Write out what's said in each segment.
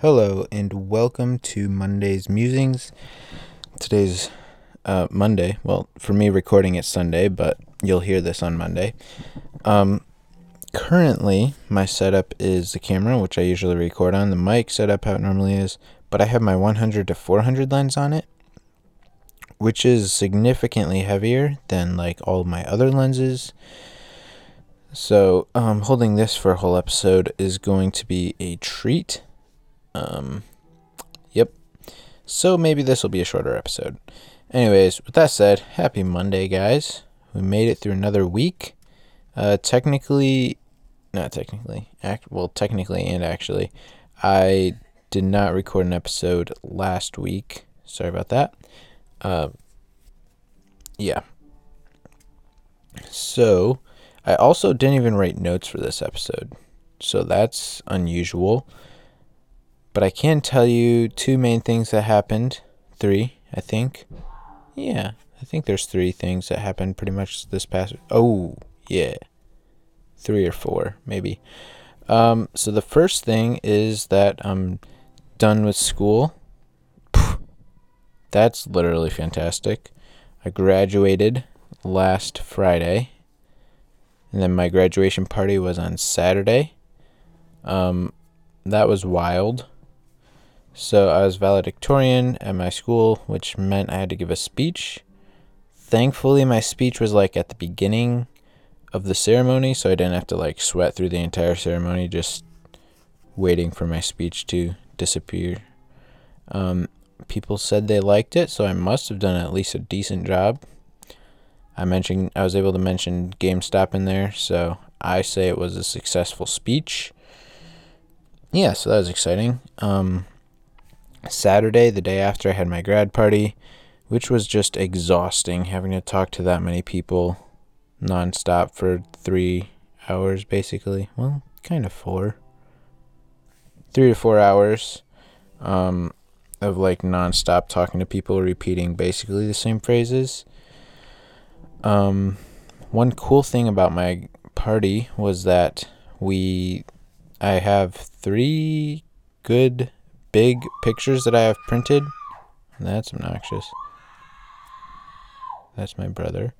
Hello and welcome to Monday's Musings. Today's uh, Monday. Well, for me recording it's Sunday, but you'll hear this on Monday. Um, currently, my setup is the camera, which I usually record on, the mic setup how it normally is, but I have my 100 to 400 lens on it, which is significantly heavier than like all my other lenses. So, um, holding this for a whole episode is going to be a treat. Um, yep. So maybe this will be a shorter episode. Anyways, with that said, happy Monday, guys. We made it through another week. Uh, technically, not technically, act well, technically and actually, I did not record an episode last week. Sorry about that. Uh, yeah. So, I also didn't even write notes for this episode. So that's unusual. But I can tell you two main things that happened. Three, I think. Yeah, I think there's three things that happened pretty much this past. Oh, yeah. Three or four, maybe. Um, so the first thing is that I'm done with school. That's literally fantastic. I graduated last Friday and then my graduation party was on Saturday. Um, that was wild. So I was valedictorian at my school, which meant I had to give a speech. Thankfully, my speech was like at the beginning of the ceremony, so I didn't have to like sweat through the entire ceremony, just waiting for my speech to disappear. Um, people said they liked it, so I must have done at least a decent job. I mentioned I was able to mention GameStop in there, so I say it was a successful speech. Yeah, so that was exciting. Um, Saturday, the day after, I had my grad party, which was just exhausting having to talk to that many people nonstop for three hours, basically. Well, kind of four. Three to four hours um, of like nonstop talking to people, repeating basically the same phrases. Um, one cool thing about my party was that we, I have three good big pictures that I have printed. That's obnoxious. That's my brother.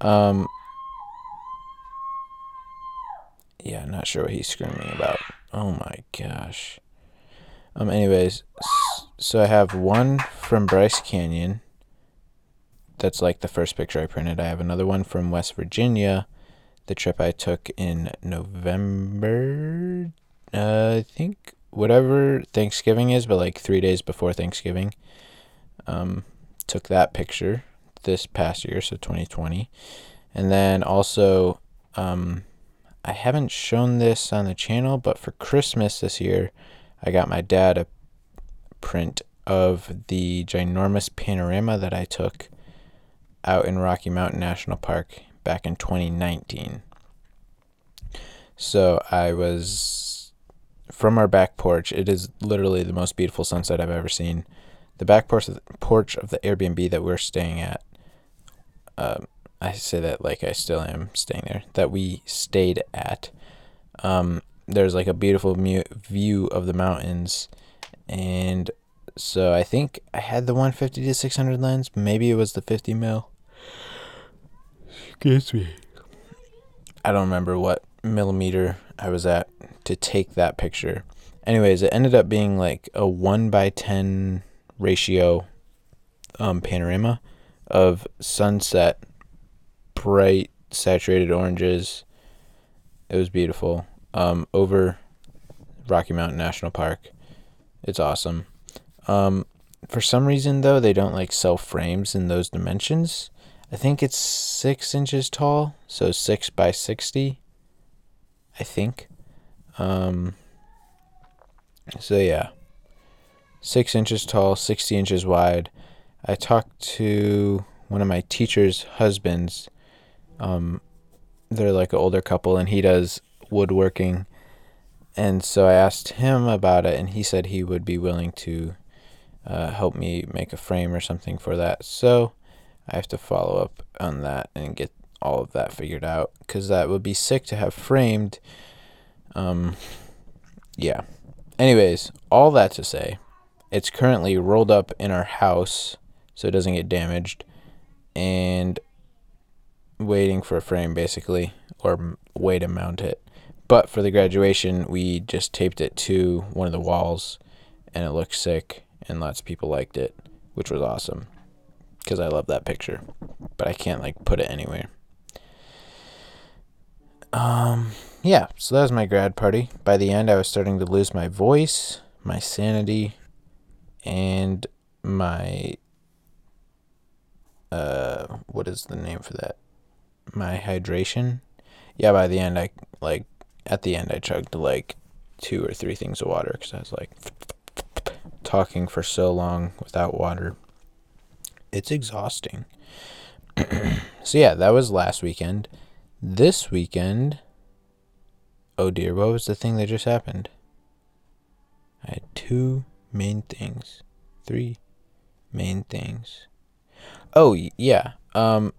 Um, yeah, not sure what he's screaming about. Oh my gosh. Um, anyways, so I have one from Bryce Canyon that's like the first picture I printed. I have another one from West Virginia, the trip I took in November. Uh, I think whatever Thanksgiving is, but like three days before Thanksgiving. Um, took that picture this past year, so 2020. And then also, um, I haven't shown this on the channel, but for Christmas this year, I got my dad a print of the ginormous panorama that I took out in Rocky Mountain National Park back in 2019. So I was from our back porch. It is literally the most beautiful sunset I've ever seen. The back porch of the, porch of the Airbnb that we're staying at. Uh, I say that like I still am staying there. That we stayed at. Um, there's like a beautiful mu- view of the mountains, and so I think I had the 150 to 600 lens. Maybe it was the 50 mil. Excuse me. I don't remember what millimeter I was at to take that picture. Anyways, it ended up being like a 1 by 10 ratio um, panorama of sunset, bright, saturated oranges. It was beautiful. Um, over Rocky Mountain National Park. It's awesome. Um, for some reason, though, they don't like sell frames in those dimensions. I think it's six inches tall, so six by 60. I think. Um, so, yeah. Six inches tall, 60 inches wide. I talked to one of my teacher's husbands. Um, they're like an older couple, and he does woodworking. And so I asked him about it, and he said he would be willing to uh, help me make a frame or something for that. So I have to follow up on that and get all of that figured out because that would be sick to have framed. Um, yeah. anyways, all that to say, it's currently rolled up in our house so it doesn't get damaged and waiting for a frame basically or way to mount it. But for the graduation, we just taped it to one of the walls and it looked sick and lots of people liked it, which was awesome because I love that picture, but I can't like put it anywhere. Um, yeah, so that was my grad party. By the end, I was starting to lose my voice, my sanity, and my uh, what is the name for that? My hydration. Yeah, by the end, I like at the end I chugged like two or three things of water because I was like talking for so long without water. It's exhausting. so yeah, that was last weekend. This weekend, oh dear, what was the thing that just happened? I had two main things, three main things. Oh yeah, um,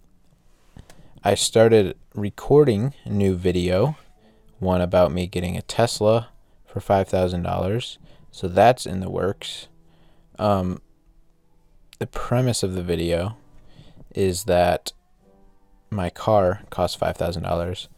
I started recording a new video, one about me getting a Tesla for five thousand dollars. So that's in the works. Um, the premise of the video is that my car cost five thousand dollars,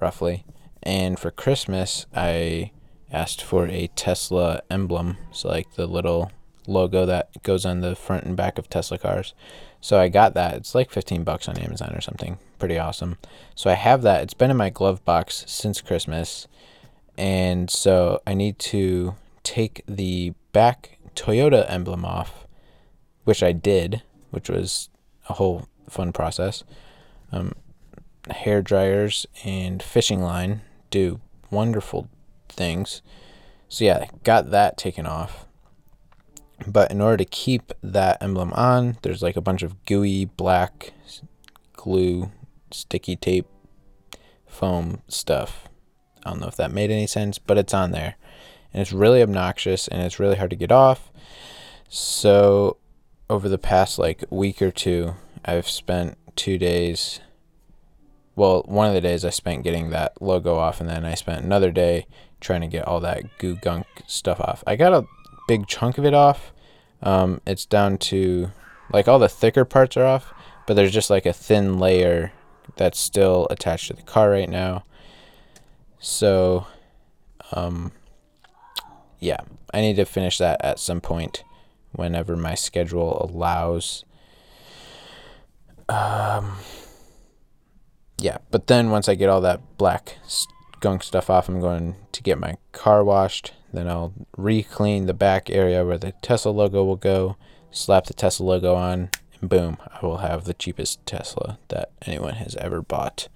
roughly, and for Christmas I asked for a Tesla emblem, so like the little logo that goes on the front and back of Tesla cars. So I got that. It's like 15 bucks on Amazon or something. Pretty awesome. So I have that. It's been in my glove box since Christmas. And so I need to take the back Toyota emblem off, which I did, which was a whole fun process. Um, hair dryers and fishing line do wonderful things. So yeah, got that taken off. But in order to keep that emblem on, there's like a bunch of gooey black glue, sticky tape, foam stuff. I don't know if that made any sense, but it's on there and it's really obnoxious and it's really hard to get off. So, over the past like week or two, I've spent two days. Well, one of the days I spent getting that logo off, and then I spent another day trying to get all that goo gunk stuff off. I got a big chunk of it off. Um, it's down to like all the thicker parts are off, but there's just like a thin layer that's still attached to the car right now. So, um, yeah, I need to finish that at some point whenever my schedule allows. Um, yeah, but then once I get all that black skunk stuff off, I'm going to get my car washed. Then I'll re-clean the back area where the Tesla logo will go, slap the Tesla logo on, and boom, I will have the cheapest Tesla that anyone has ever bought.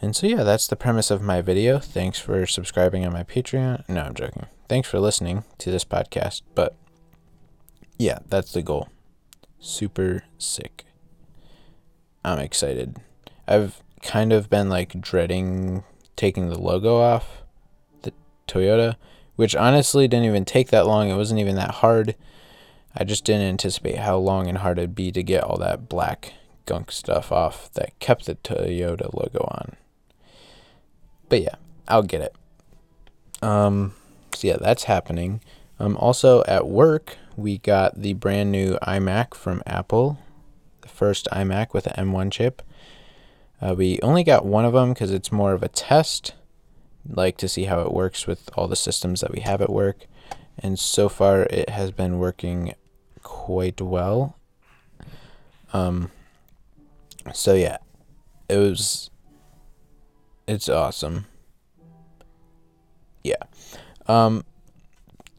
And so yeah, that's the premise of my video. Thanks for subscribing on my Patreon. No, I'm joking thanks for listening to this podcast. But yeah, that's the goal. Super sick. I'm excited. I've kind of been like dreading taking the logo off the Toyota, which honestly didn't even take that long. It wasn't even that hard. I just didn't anticipate how long and hard it'd be to get all that black gunk stuff off that kept the Toyota logo on. But yeah, I'll get it. Um so yeah, that's happening. Um, also at work, we got the brand new iMac from Apple, the first iMac with an M1 chip. Uh, we only got one of them because it's more of a test, like to see how it works with all the systems that we have at work. And so far, it has been working quite well. Um, so yeah, it was. It's awesome. Yeah. Um,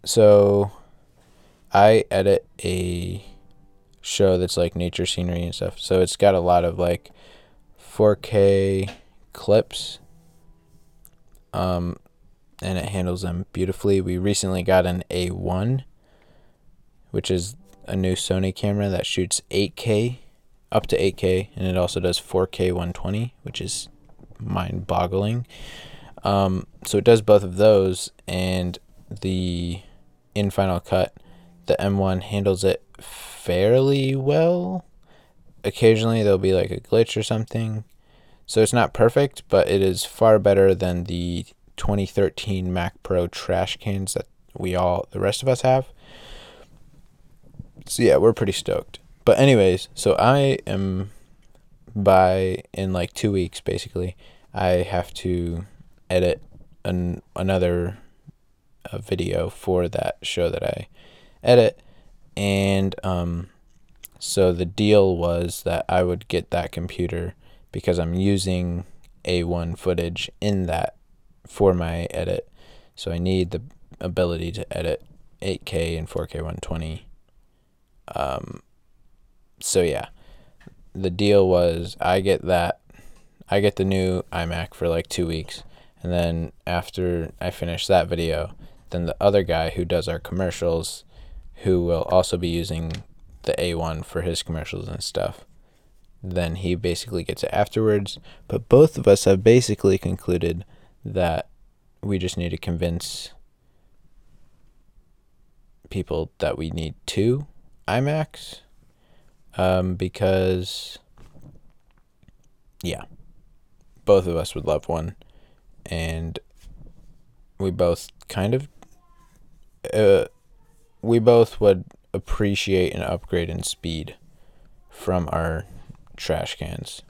so I edit a show that's like nature scenery and stuff. So it's got a lot of like 4K clips. Um, and it handles them beautifully. We recently got an A1, which is a new Sony camera that shoots 8K, up to 8K, and it also does 4K 120, which is mind boggling. Um, so it does both of those, and the in Final Cut, the M1 handles it fairly well. Occasionally there'll be like a glitch or something. So it's not perfect, but it is far better than the 2013 Mac Pro trash cans that we all the rest of us have. So yeah, we're pretty stoked. But anyways, so I am by in like 2 weeks basically, I have to edit an another a video for that show that I edit and um so the deal was that I would get that computer because I'm using A1 footage in that for my edit. So I need the ability to edit 8K and 4K 120. Um, so yeah, the deal was I get that, I get the new iMac for like two weeks, and then after I finish that video, then the other guy who does our commercials, who will also be using the A1 for his commercials and stuff. Then he basically gets it afterwards. But both of us have basically concluded that we just need to convince people that we need two iMacs. Um, because, yeah, both of us would love one. And we both kind of, uh, we both would appreciate an upgrade in speed from our trash cans.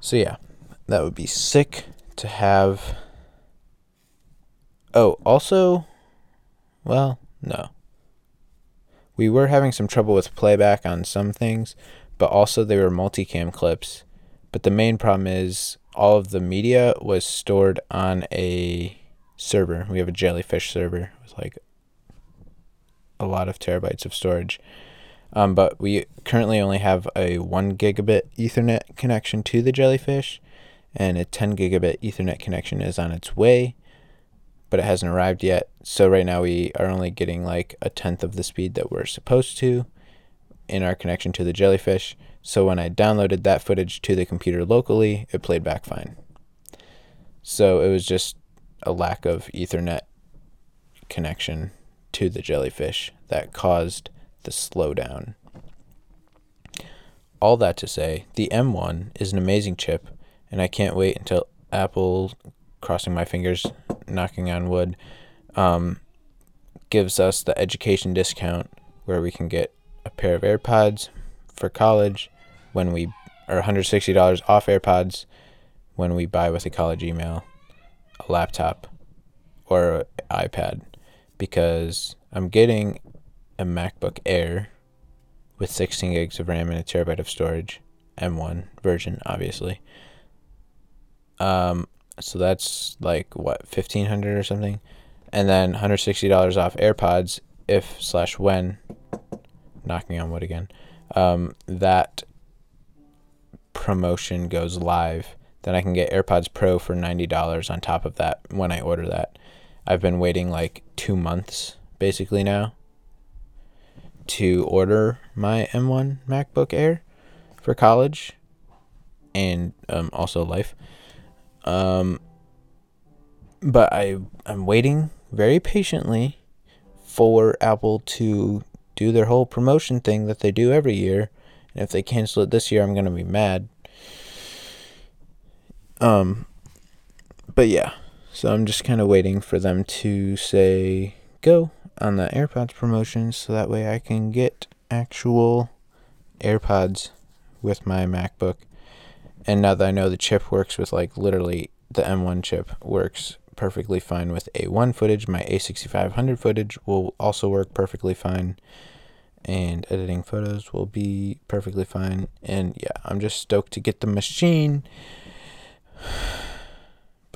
So yeah, that would be sick to have. Oh, also, well, no. We were having some trouble with playback on some things, but also they were multicam clips. But the main problem is all of the media was stored on a server. We have a jellyfish server with like a lot of terabytes of storage. Um, but we currently only have a 1 gigabit Ethernet connection to the Jellyfish, and a 10 gigabit Ethernet connection is on its way, but it hasn't arrived yet. So right now we are only getting like a tenth of the speed that we're supposed to in our connection to the Jellyfish. So when I downloaded that footage to the computer locally, it played back fine. So it was just a lack of Ethernet connection to the jellyfish that caused the slowdown. All that to say, the M1 is an amazing chip, and I can't wait until Apple, crossing my fingers, knocking on wood, um, gives us the education discount where we can get a pair of AirPods for college when we are $160 off AirPods when we buy with a college email, a laptop, or an iPad because I'm getting a MacBook Air with 16 gigs of RAM and a terabyte of storage, M1 version, obviously. Um, so that's like what 1500 or something, and then 160 dollars off AirPods if slash when. Knocking on wood again. Um, that promotion goes live, then I can get AirPods Pro for ninety dollars on top of that when I order that. I've been waiting like two months basically now to order my M1 MacBook Air for college and um, also life. Um, but I I'm waiting very patiently for Apple to do their whole promotion thing that they do every year. And if they cancel it this year, I'm gonna be mad. Um, but yeah. So I'm just kind of waiting for them to say go on the AirPods promotion so that way I can get actual AirPods with my MacBook. And now that I know the chip works with like literally the M1 chip works perfectly fine with A1 footage, my A6500 footage will also work perfectly fine and editing photos will be perfectly fine. And yeah, I'm just stoked to get the machine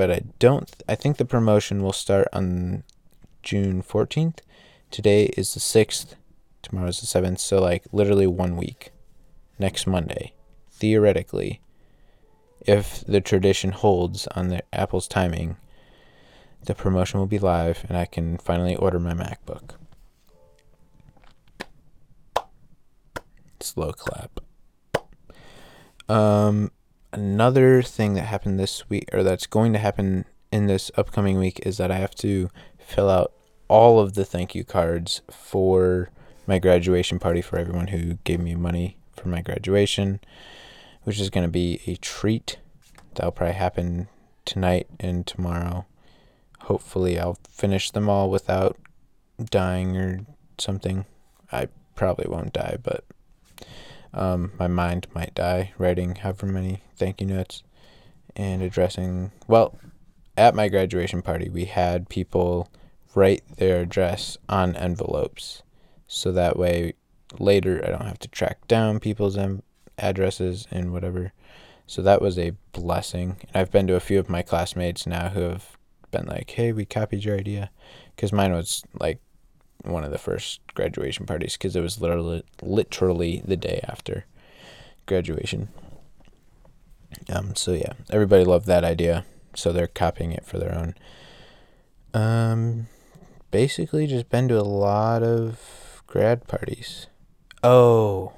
but I don't. I think the promotion will start on June 14th. Today is the 6th. Tomorrow is the 7th. So, like, literally one week. Next Monday. Theoretically, if the tradition holds on the Apple's timing, the promotion will be live and I can finally order my MacBook. Slow clap. Um, another thing that happened this week, or that's going to happen in this upcoming week, is that I have to fill out all of the thank you cards for my graduation party for everyone who gave me money for my graduation, which is going to be a treat. That'll probably happen tonight and tomorrow, hopefully I'll finish them all without dying or something. I probably won't die, but um, my mind might die writing however many thank you notes and addressing. Well, at my graduation party, we had people write their address on envelopes so that way later I don't have to track down people's em- addresses and whatever. So that was a blessing. And I've been to a few of my classmates now who have been like, "Hey, we copied your idea," because mine was like one of the first graduation parties because it was literally literally the day after graduation. Um. So yeah, everybody loved that idea, so they're copying it for their own. Um, basically, just been to a lot of grad parties. Oh,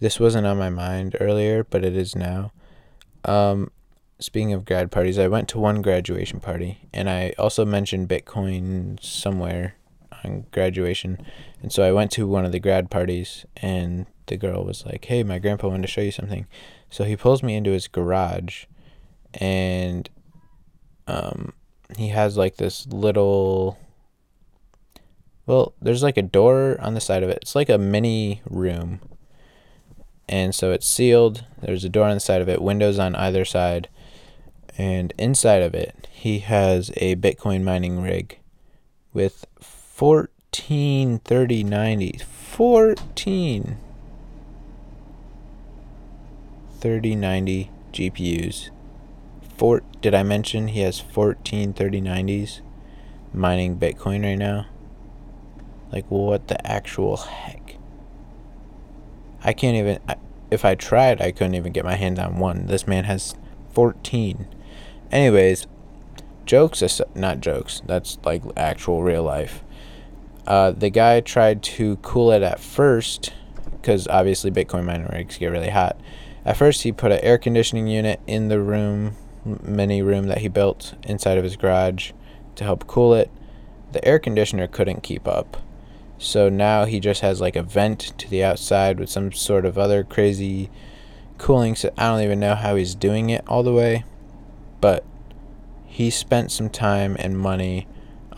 this wasn't on my mind earlier, but it is now. Um, speaking of grad parties, I went to one graduation party, and I also mentioned Bitcoin somewhere on graduation. And so I went to one of the grad parties, and the girl was like, Hey, my grandpa wanted to show you something. So he pulls me into his garage, and um, he has like this little. Well, there's like a door on the side of it. It's like a mini room. And so it's sealed. There's a door on the side of it, windows on either side and inside of it, he has a Bitcoin mining rig with 14 30 90 14 30 90 GPUs. Four, did I mention he has 14 30 90s mining Bitcoin right now? Like, what the actual heck? I can't even. I, if I tried, I couldn't even get my hands on one. This man has 14. Anyways, jokes not jokes. That's like actual real life. Uh, the guy tried to cool it at first because obviously Bitcoin mining rigs get really hot. At first, he put an air conditioning unit in the room, mini room that he built inside of his garage to help cool it. The air conditioner couldn't keep up. So now he just has like a vent to the outside with some sort of other crazy cooling. So I don't even know how he's doing it all the way but he spent some time and money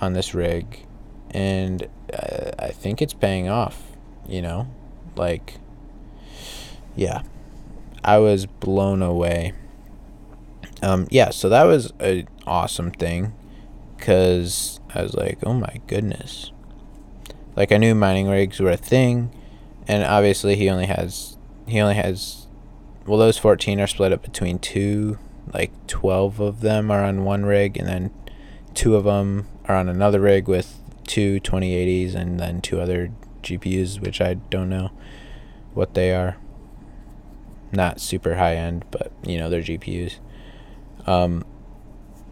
on this rig and I think it's paying off, you know? Like yeah. I was blown away. Um yeah, so that was an awesome thing cuz I was like, "Oh my goodness." Like I knew mining rigs were a thing and obviously he only has he only has well those 14 are split up between two like 12 of them are on one rig and then two of them are on another rig with two 2080s and then two other GPUs which I don't know what they are not super high end but you know they're GPUs um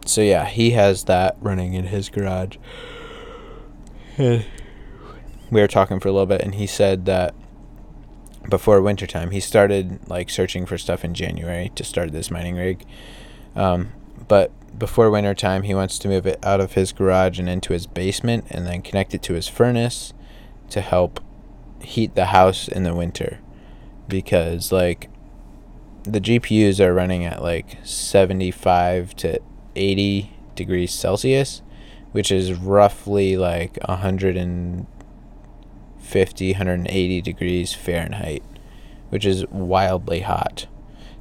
so yeah he has that running in his garage we were talking for a little bit and he said that before wintertime. He started like searching for stuff in January to start this mining rig. Um, but before wintertime, he wants to move it out of his garage and into his basement and then connect it to his furnace to help heat the house in the winter. Because like the GPUs are running at like 75 to 80 degrees Celsius, which is roughly like 100 and 150, 180 degrees Fahrenheit, which is wildly hot.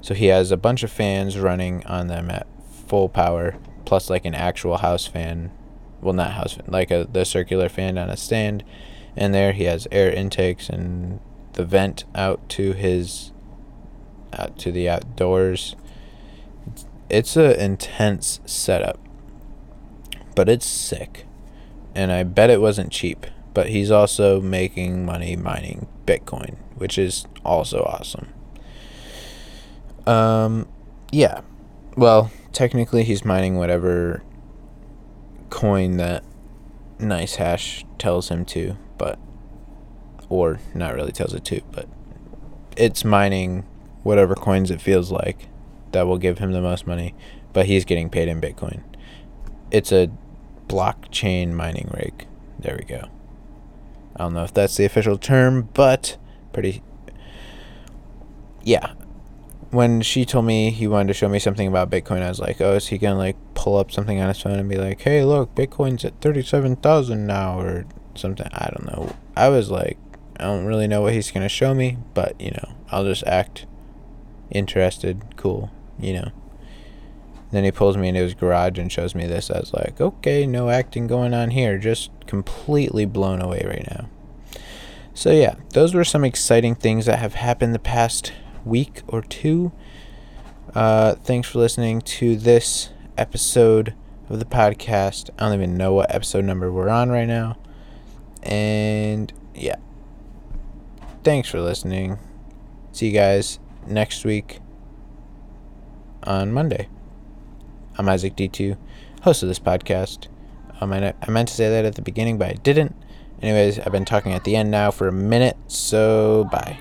So he has a bunch of fans running on them at full power, plus like an actual house fan. Well, not house fan, like a the circular fan on a stand. And there he has air intakes and the vent out to his out to the outdoors. It's a intense setup, but it's sick, and I bet it wasn't cheap but he's also making money mining Bitcoin, which is also awesome. Um, yeah. Well, technically, he's mining whatever coin that NiceHash tells him to, but or not really tells it to, but it's mining whatever coins it feels like that will give him the most money, but he's getting paid in Bitcoin. It's a blockchain mining rig. There we go. I don't know if that's the official term, but pretty. Yeah. When she told me he wanted to show me something about Bitcoin, I was like, oh, is he to like pull up something on his phone and be like, "Hey, look, Bitcoin's at thirty-seven thousand now," or something. I don't know. I was like, I don't really know what he's gonna show me, but you know, I'll just act interested, cool, you know. Then he pulls me into his garage and shows me this. I was like, okay, no acting going on here. Just completely blown away right now. So, yeah, those were some exciting things that have happened the past week or two. Uh, thanks for listening to this episode of the podcast. I don't even know what episode number we're on right now. And yeah. Thanks for listening. See you guys next week on Monday. I'm Isaac D2, host of this podcast. Um, I, I meant to say that at the beginning, but I didn't. Anyways, I've been talking at the end now for a minute, so bye.